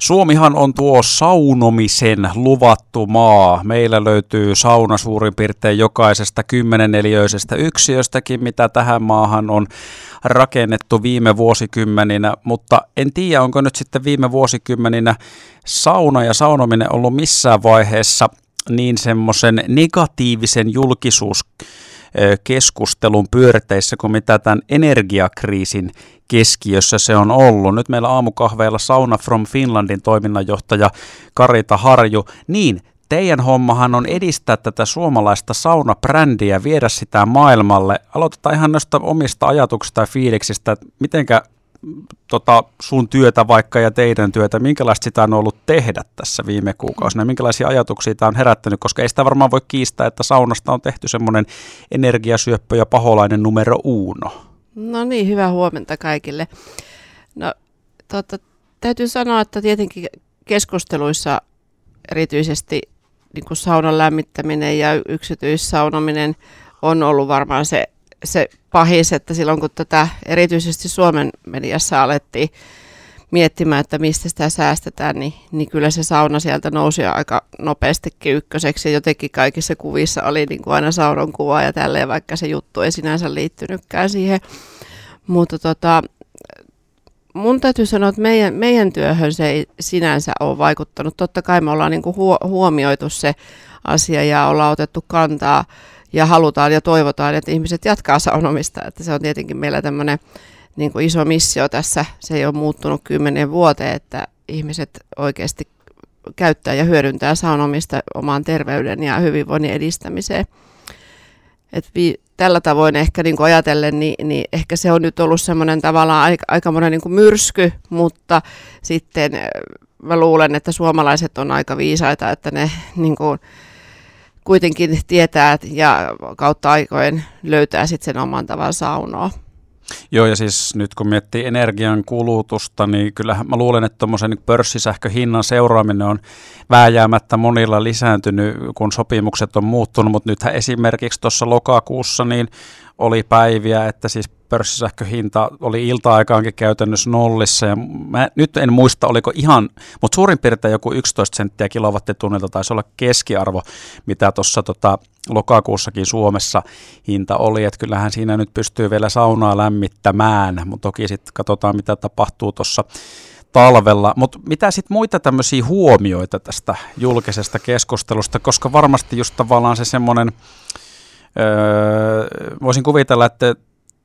Suomihan on tuo saunomisen luvattu maa. Meillä löytyy sauna suurin piirtein jokaisesta kymmeneneliöisestä yksiöstäkin, mitä tähän maahan on rakennettu viime vuosikymmeninä, mutta en tiedä, onko nyt sitten viime vuosikymmeninä sauna ja saunominen ollut missään vaiheessa niin semmoisen negatiivisen julkisuus keskustelun pyörteissä kuin mitä tämän energiakriisin keskiössä se on ollut. Nyt meillä aamukahveilla Sauna from Finlandin toiminnanjohtaja Karita Harju. Niin, teidän hommahan on edistää tätä suomalaista saunabrändiä, viedä sitä maailmalle. Aloitetaan ihan noista omista ajatuksista ja fiiliksistä, että mitenkä tota, sun työtä vaikka ja teidän työtä, minkälaista sitä on ollut tehdä tässä viime kuukausina, minkälaisia ajatuksia tämä on herättänyt, koska ei sitä varmaan voi kiistää, että saunasta on tehty semmoinen energiasyöppö ja paholainen numero uno. No niin, hyvää huomenta kaikille. No, tota, täytyy sanoa, että tietenkin keskusteluissa erityisesti niin kuin saunan lämmittäminen ja yksityissaunominen on ollut varmaan se, se pahis, että silloin kun tätä erityisesti Suomen mediassa alettiin miettimään, että mistä sitä säästetään, niin, niin kyllä se sauna sieltä nousi aika nopeastikin ykköseksi. Jotenkin kaikissa kuvissa oli niin kuin aina saunan kuva ja tälleen, vaikka se juttu ei sinänsä liittynytkään siihen. Mutta tota, mun täytyy sanoa, että meidän, meidän työhön se ei sinänsä ole vaikuttanut. Totta kai me ollaan niin kuin huomioitu se asia ja ollaan otettu kantaa ja halutaan ja toivotaan, että ihmiset jatkaa saunomista. Että se on tietenkin meillä tämmöinen niin kuin iso missio tässä. Se ei ole muuttunut kymmenen vuoteen, että ihmiset oikeasti käyttää ja hyödyntää saunomista omaan terveyden ja hyvinvoinnin edistämiseen. Et vi, tällä tavoin ehkä niin kuin ajatellen, niin, niin ehkä se on nyt ollut semmoinen tavallaan aika, aikamoinen niin kuin myrsky, mutta sitten mä luulen, että suomalaiset on aika viisaita, että ne niin kuin, kuitenkin tietää ja kautta aikojen löytää sitten sen oman tavan saunoa. Joo, ja siis nyt kun miettii energian kulutusta, niin kyllähän mä luulen, että tuommoisen pörssisähköhinnan seuraaminen on vääjäämättä monilla lisääntynyt, kun sopimukset on muuttunut, mutta nythän esimerkiksi tuossa lokakuussa niin oli päiviä, että siis pörssisähköhinta oli ilta-aikaankin käytännössä nollissa. Ja mä nyt en muista, oliko ihan, mutta suurin piirtein joku 11 senttiä kilowattitunnilta taisi olla keskiarvo, mitä tuossa tota, lokakuussakin Suomessa hinta oli. Että kyllähän siinä nyt pystyy vielä saunaa lämmittämään, mutta toki sitten katsotaan, mitä tapahtuu tuossa talvella. Mutta mitä sitten muita tämmöisiä huomioita tästä julkisesta keskustelusta, koska varmasti just tavallaan se semmoinen, öö, voisin kuvitella, että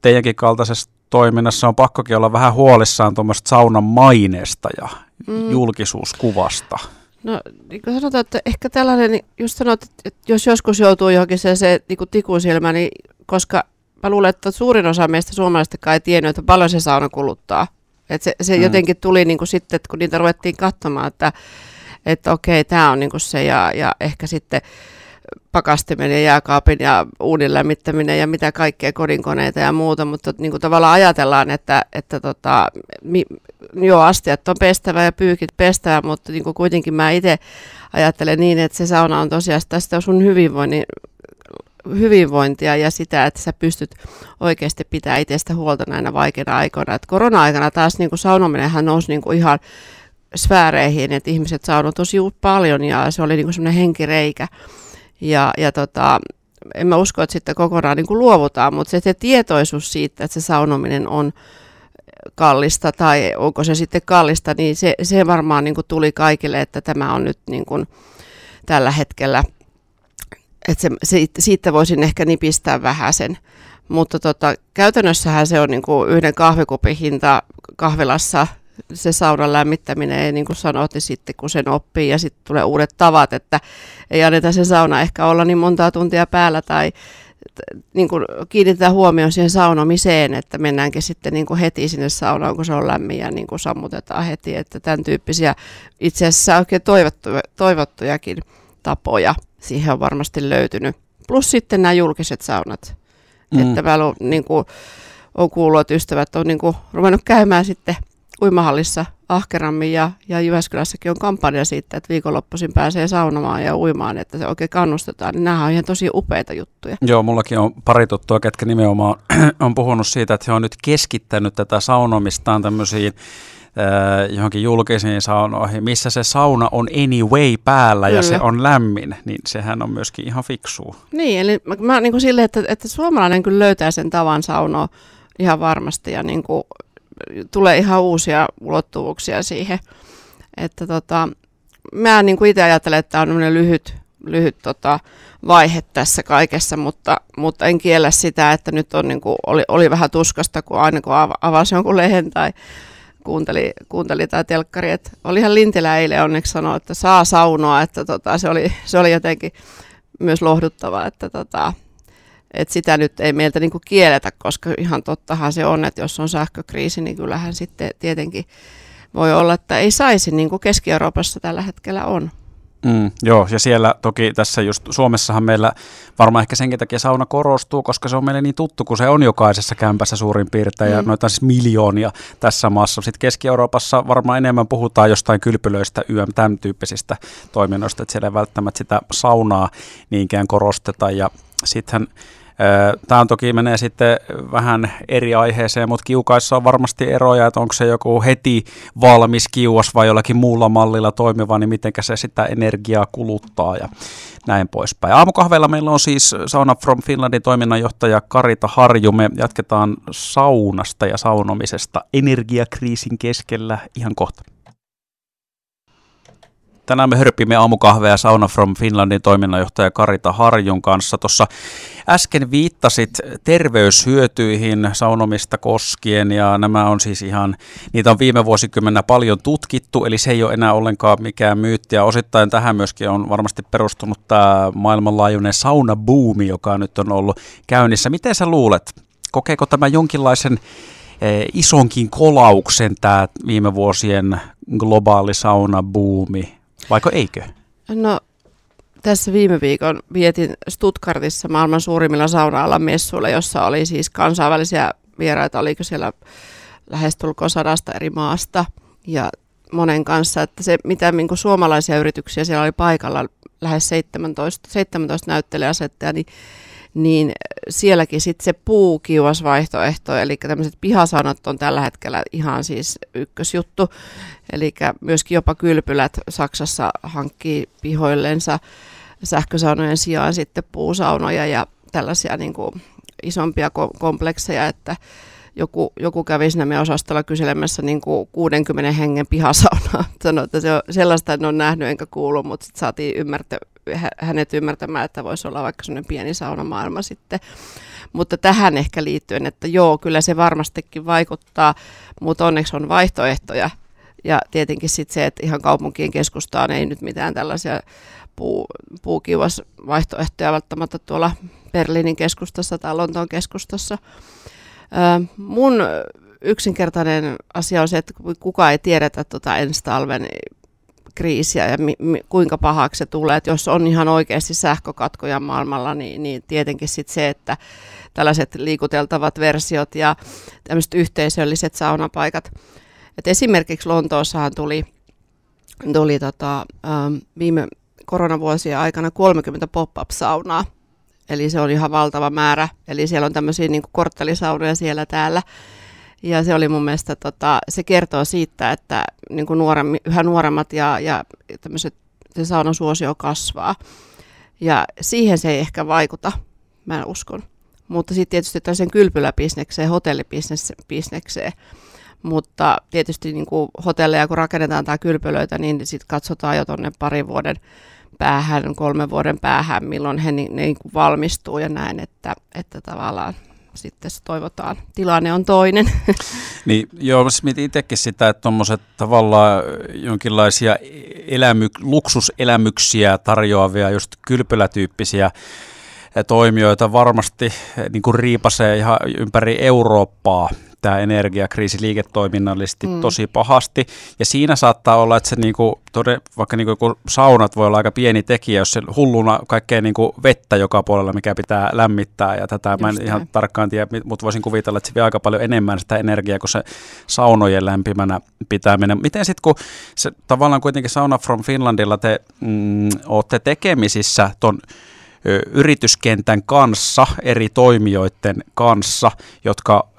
teidänkin kaltaisessa toiminnassa on pakkokin olla vähän huolissaan tuommoista saunan maineesta ja mm. julkisuuskuvasta. No niin kuin sanotaan, että ehkä tällainen, niin just sanot, että jos joskus joutuu johonkin se, se niin kuin tikusilmä, niin koska mä luulen, että suurin osa meistä suomalaisista ei tiennyt, että paljon se sauna kuluttaa. Et se se mm. jotenkin tuli niin kuin sitten, kun niitä ruvettiin katsomaan, että, että okei, tämä on niin kuin se ja, ja ehkä sitten pakastimen ja jääkaapin ja uunin lämmittäminen ja mitä kaikkea kodinkoneita ja muuta, mutta niin kuin tavallaan ajatellaan, että, että tota, mi, joo, astiat on pestävä ja pyykit pestävä, mutta niin kuin kuitenkin mä itse ajattelen niin, että se sauna on tosiaan tästä sun hyvinvoinnin hyvinvointia ja sitä, että sä pystyt oikeasti pitää itsestä huolta näinä vaikeina aikoina. Et korona-aikana taas niin saunominenhan nousi niin kuin ihan sfääreihin, että ihmiset saunoi tosi paljon ja se oli niin semmoinen henkireikä. Ja, ja tota, en mä usko, että sitten kokonaan niin kuin luovutaan, mutta se, se tietoisuus siitä, että se saunominen on kallista tai onko se sitten kallista, niin se, se varmaan niin kuin tuli kaikille, että tämä on nyt niin kuin tällä hetkellä, että se, se, siitä voisin ehkä nipistää vähän sen. Mutta tota, käytännössähän se on niin kuin yhden kahvikupin hinta kahvilassa se saunan lämmittäminen ei niin kuin sanot, niin sitten kun sen oppii ja sitten tulee uudet tavat, että ei anneta se sauna ehkä olla niin montaa tuntia päällä tai niin kuin kiinnitetään huomioon siihen saunomiseen, että mennäänkin sitten niin kuin heti sinne saunaan, kun se on lämmin ja niin kuin sammutetaan heti, että tämän tyyppisiä itse asiassa oikein toivottuja, toivottujakin tapoja siihen on varmasti löytynyt. Plus sitten nämä julkiset saunat, mm. että mä niin kuin, olen kuullut, että ystävät on niin kuin, ruvennut käymään sitten uimahallissa ahkerammin ja, ja Jyväskylässäkin on kampanja siitä, että viikonloppuisin pääsee saunomaan ja uimaan, että se oikein kannustetaan. Niin nämä on ihan tosi upeita juttuja. Joo, mullakin on pari tuttua, ketkä nimenomaan on puhunut siitä, että he on nyt keskittänyt tätä saunomistaan tämmöisiin johonkin julkisiin saunoihin, missä se sauna on anyway päällä Kyllä. ja se on lämmin, niin sehän on myöskin ihan fiksua. Niin, eli mä, mä niin kuin silleen, että, että suomalainen kyllä löytää sen tavan saunoa ihan varmasti ja niin kuin, tulee ihan uusia ulottuvuuksia siihen. Että tota, mä niin kuin itse ajattelen, että tämä on lyhyt, lyhyt tota, vaihe tässä kaikessa, mutta, mutta en kiellä sitä, että nyt on, niin kuin, oli, oli vähän tuskasta, kun aina kun avasi jonkun lehen tai kuunteli, kuunteli tai telkkari. Että olihan Lintilä eilen onneksi sanoa, että saa saunoa, että tota, se, oli, se oli jotenkin myös lohduttava, että tota, et sitä nyt ei meiltä niinku kielletä, koska ihan tottahan se on, että jos on sähkökriisi, niin kyllähän sitten tietenkin voi olla, että ei saisi, niin kuin Keski-Euroopassa tällä hetkellä on. Mm, joo, ja siellä toki tässä just Suomessahan meillä varmaan ehkä senkin takia sauna korostuu, koska se on meille niin tuttu, kun se on jokaisessa kämpässä suurin piirtein, mm. ja noita siis miljoonia tässä maassa. Sitten Keski-Euroopassa varmaan enemmän puhutaan jostain kylpylöistä, YM, tämän tyyppisistä toiminnoista, että siellä ei välttämättä sitä saunaa niinkään korosteta, ja sittenhän Tämä on toki menee sitten vähän eri aiheeseen, mutta kiukaissa on varmasti eroja, että onko se joku heti valmis kiuas vai jollakin muulla mallilla toimiva, niin miten se sitä energiaa kuluttaa ja näin poispäin. Aamukahveilla meillä on siis Sauna from Finlandin toiminnanjohtaja Karita Harju. Me jatketaan saunasta ja saunomisesta energiakriisin keskellä ihan kohta. Tänään me hörpimme aamukahveja Sauna from Finlandin toiminnanjohtaja Karita Harjun kanssa. Tuossa äsken viittasit terveyshyötyihin saunomista koskien ja nämä on siis ihan, niitä on viime vuosikymmenä paljon tutkittu, eli se ei ole enää ollenkaan mikään myytti ja osittain tähän myöskin on varmasti perustunut tämä maailmanlaajuinen saunabuumi, joka nyt on ollut käynnissä. Miten sä luulet, kokeeko tämä jonkinlaisen eh, isonkin kolauksen tämä viime vuosien globaali saunabuumi Vaiko eikö? No tässä viime viikon vietin Stuttgartissa maailman suurimmilla sauna-alan messuilla, jossa oli siis kansainvälisiä vieraita, oliko siellä lähestulkoon sadasta eri maasta ja monen kanssa, että se mitä niin kuin suomalaisia yrityksiä siellä oli paikalla, lähes 17, 17 näyttelijäasettajaa, niin niin sielläkin sitten se puukiuasvaihtoehto, eli tämmöiset pihasanat on tällä hetkellä ihan siis ykkösjuttu. Eli myöskin jopa kylpylät Saksassa hankkii pihoillensa sähkösaunojen sijaan sitten puusaunoja ja tällaisia niin kuin isompia komplekseja, että joku, joku kävi siinä meidän osastolla kyselemässä niin kuin 60 hengen pihasaunaa. Sanoi, että se on, sellaista en ole nähnyt enkä kuullut, mutta sitten saatiin ymmärtää, hänet ymmärtämään, että voisi olla vaikka sellainen pieni saunamaailma sitten. Mutta tähän ehkä liittyen, että joo, kyllä se varmastikin vaikuttaa, mutta onneksi on vaihtoehtoja. Ja tietenkin sitten se, että ihan kaupunkien keskustaan ei nyt mitään tällaisia puu, puukiuasvaihtoehtoja välttämättä tuolla Berliinin keskustassa tai Lontoon keskustassa. mun yksinkertainen asia on se, että kukaan ei tiedetä tuota ensi talven kriisiä ja mi, mi, kuinka pahaksi se tulee. Et jos on ihan oikeasti sähkökatkoja maailmalla, niin, niin tietenkin sit se, että tällaiset liikuteltavat versiot ja tämmöiset yhteisölliset saunapaikat. Et esimerkiksi Lontoossahan tuli, tuli tota, ähm, viime koronavuosien aikana 30 pop-up-saunaa. Eli se on ihan valtava määrä. Eli siellä on tämmöisiä niin korttelisaunoja siellä täällä. Ja se oli mun mielestä, tota, se kertoo siitä, että niin kuin nuoremmi, yhä nuoremmat ja, ja tämmöiset, se saunan suosio kasvaa. Ja siihen se ei ehkä vaikuta, mä uskon. Mutta sitten tietysti tällaisen kylpyläbisnekseen, hotellibisnekseen. Mutta tietysti niin kuin hotelleja, kun rakennetaan tai kylpylöitä, niin sitten katsotaan jo tuonne parin vuoden päähän, kolmen vuoden päähän, milloin he niin, niin valmistuu ja näin, että, että tavallaan sitten toivotaan tilanne on toinen. Niin, joo, mä mietin itsekin sitä, että tuommoiset tavallaan jonkinlaisia elämy, luksuselämyksiä tarjoavia, just kylpylätyyppisiä toimijoita varmasti niin kuin riipasee ihan ympäri Eurooppaa tämä energiakriisi liiketoiminnallisesti mm. tosi pahasti. Ja siinä saattaa olla, että se niinku, tode, vaikka niinku saunat voi olla aika pieni tekijä, jos se hulluna kaikkea niinku vettä joka puolella, mikä pitää lämmittää. Ja tätä Just mä en näin. ihan tarkkaan tiedä, mutta voisin kuvitella, että se vie aika paljon enemmän sitä energiaa kuin se saunojen lämpimänä pitää mennä. Miten sitten, kun se tavallaan kuitenkin Sauna from Finlandilla te mm, olette tekemisissä ton yrityskentän kanssa, eri toimijoiden kanssa, jotka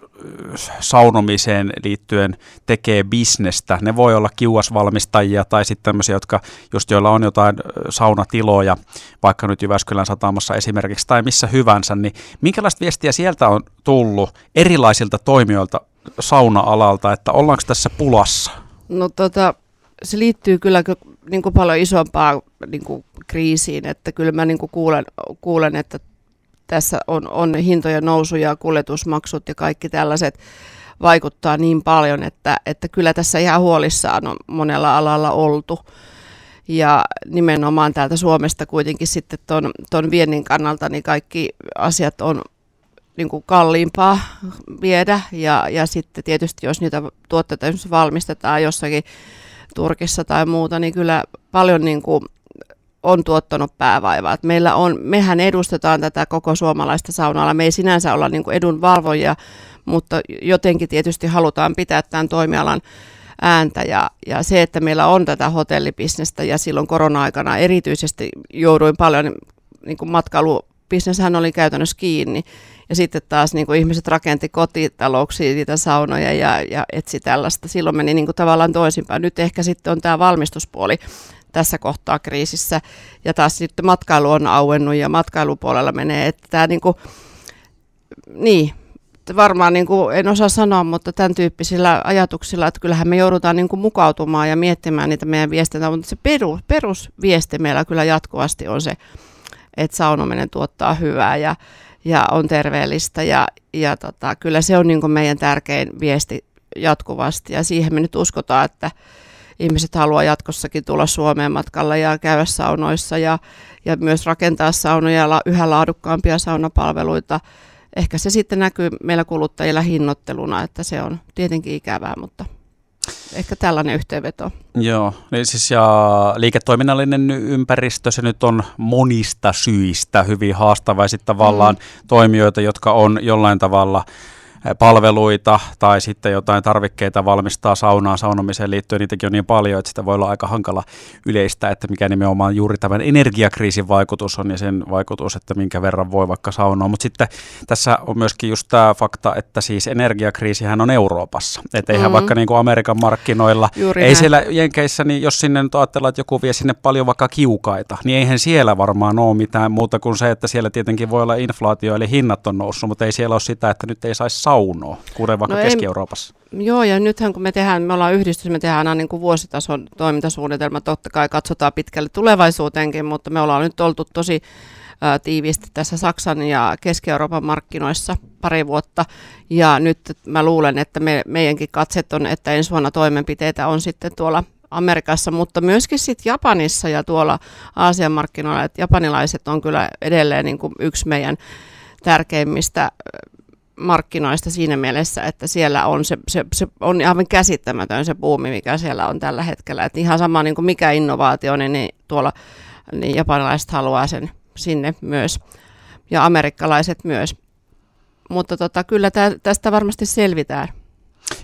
saunomiseen liittyen tekee bisnestä. Ne voi olla kiuasvalmistajia tai sitten tämmöisiä, jotka just joilla on jotain saunatiloja, vaikka nyt Jyväskylän satamassa esimerkiksi tai missä hyvänsä, niin minkälaista viestiä sieltä on tullut erilaisilta toimijoilta sauna-alalta, että ollaanko tässä pulassa? No tota, se liittyy kyllä niin kuin paljon isompaan niin kuin kriisiin, että kyllä mä niin kuin kuulen, kuulen, että tässä on, on hintojen nousu ja kuljetusmaksut ja kaikki tällaiset vaikuttaa niin paljon, että, että kyllä tässä ihan huolissaan on monella alalla oltu. Ja nimenomaan täältä Suomesta kuitenkin sitten ton, ton viennin kannalta niin kaikki asiat on niin kuin kalliimpaa viedä ja, ja sitten tietysti jos niitä tuotteita valmistetaan jossakin Turkissa tai muuta, niin kyllä paljon niin kuin on tuottanut päävaivaa. Meillä on, mehän edustetaan tätä koko suomalaista saunaa. Me ei sinänsä olla niin edunvalvojia, mutta jotenkin tietysti halutaan pitää tämän toimialan ääntä ja, ja se, että meillä on tätä hotellibisnestä ja silloin korona-aikana erityisesti jouduin paljon, niin kuin matkailubisneshän oli käytännössä kiinni ja sitten taas niin kuin ihmiset rakenti kotitalouksia niitä saunoja ja, ja etsi tällaista. Silloin meni niin kuin tavallaan toisinpäin. Nyt ehkä sitten on tämä valmistuspuoli tässä kohtaa kriisissä. Ja taas sitten matkailu on auennut ja matkailupuolella menee, että tämä niin kuin, niin, varmaan niin kuin, en osaa sanoa, mutta tämän tyyppisillä ajatuksilla, että kyllähän me joudutaan niin kuin mukautumaan ja miettimään niitä meidän viestintä, mutta se perus, perusviesti meillä kyllä jatkuvasti on se, että saunominen tuottaa hyvää ja, ja on terveellistä. Ja, ja tota, kyllä se on niin kuin meidän tärkein viesti jatkuvasti. Ja siihen me nyt uskotaan, että ihmiset haluaa jatkossakin tulla Suomeen matkalla ja käydä saunoissa ja, ja myös rakentaa saunoja ja yhä laadukkaampia saunapalveluita. Ehkä se sitten näkyy meillä kuluttajilla hinnoitteluna, että se on tietenkin ikävää, mutta ehkä tällainen yhteenveto. Joo, niin siis ja liiketoiminnallinen ympäristö, se nyt on monista syistä hyvin haastava ja sitten tavallaan mm. toimijoita, jotka on jollain tavalla – palveluita tai sitten jotain tarvikkeita valmistaa saunaan, saunomiseen liittyen, niitäkin on niin paljon, että sitä voi olla aika hankala yleistä, että mikä nimenomaan juuri tämän energiakriisin vaikutus on ja sen vaikutus, että minkä verran voi vaikka saunoa. Mutta sitten tässä on myöskin just tämä fakta, että siis energiakriisihän on Euroopassa. Että eihän mm-hmm. vaikka niin kuin Amerikan markkinoilla, juuri ei näin. siellä Jenkeissä, niin jos sinne nyt ajatellaan, että joku vie sinne paljon vaikka kiukaita, niin eihän siellä varmaan ole mitään muuta kuin se, että siellä tietenkin voi olla inflaatio, eli hinnat on noussut, mutta ei siellä ole sitä, että nyt ei saisi saunoa, kuten vaikka no Keski-Euroopassa. Joo, ja nythän kun me tehdään, me ollaan yhdistys, me tehdään aina niin kuin vuositason toimintasuunnitelma, totta kai katsotaan pitkälle tulevaisuuteenkin, mutta me ollaan nyt oltu tosi ä, tiiviisti tässä Saksan ja Keski-Euroopan markkinoissa pari vuotta, ja nyt mä luulen, että me, meidänkin katset on, että ensi vuonna toimenpiteitä on sitten tuolla Amerikassa, mutta myöskin sitten Japanissa ja tuolla Aasian markkinoilla, että japanilaiset on kyllä edelleen niin kuin yksi meidän tärkeimmistä markkinoista siinä mielessä, että siellä on se, se, se on aivan käsittämätön se buumi, mikä siellä on tällä hetkellä. Että ihan sama niin kuin mikä innovaatio, niin, niin tuolla niin japanilaiset haluaa sen sinne myös ja amerikkalaiset myös. Mutta tota, kyllä tä, tästä varmasti selvitään.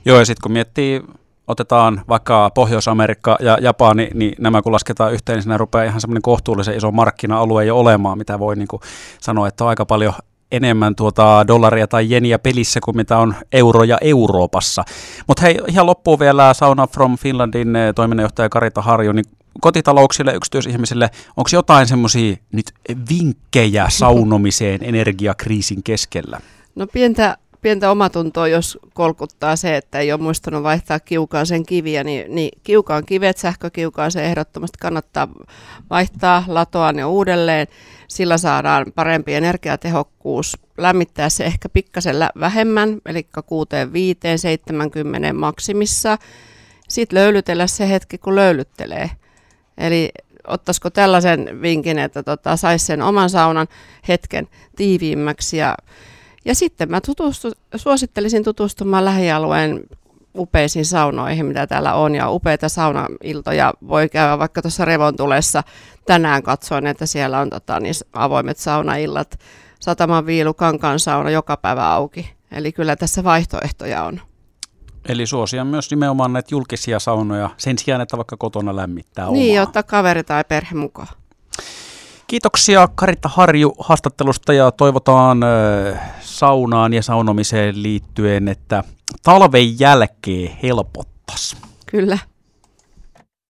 Joo, ja sitten kun miettii, otetaan vaikka Pohjois-Amerikka ja Japani, niin nämä kun lasketaan yhteen, niin siinä rupeaa ihan semmoinen kohtuullisen iso markkina-alue jo olemaan, mitä voi niin kuin sanoa, että on aika paljon enemmän tuota dollaria tai jeniä pelissä kuin mitä on euroja Euroopassa. Mutta hei, ihan loppuun vielä Sauna from Finlandin eh, toiminnanjohtaja Karita Harju, niin kotitalouksille, yksityisihmisille, onko jotain semmoisia nyt vinkkejä saunomiseen energiakriisin keskellä? No pientä, pientä omatuntoa, jos kolkuttaa se, että ei ole muistanut vaihtaa kiukaan kiviä, niin, niin kiukaan kivet, sähkökiukaan se ehdottomasti kannattaa vaihtaa, latoa ne uudelleen sillä saadaan parempi energiatehokkuus. Lämmittää se ehkä pikkasen vähemmän, eli 6, 5, 70 maksimissa. Sitten löylytellä se hetki, kun löylyttelee. Eli ottaisiko tällaisen vinkin, että tota, saisi sen oman saunan hetken tiiviimmäksi. Ja, ja sitten mä tutustu, suosittelisin tutustumaan lähialueen upeisiin saunoihin, mitä täällä on, ja upeita saunailtoja voi käydä vaikka tuossa Revontulessa tänään katsoin, että siellä on tota, niin avoimet saunaillat, Sataman viilu, Kankaan sauna joka päivä auki. Eli kyllä tässä vaihtoehtoja on. Eli suosia myös nimenomaan näitä julkisia saunoja sen sijaan, että vaikka kotona lämmittää Niin, omaa. ottaa kaveri tai perhe mukaan. Kiitoksia Karita Harju haastattelusta ja toivotaan saunaan ja saunomiseen liittyen, että talven jälkeen helpottaisi. Kyllä.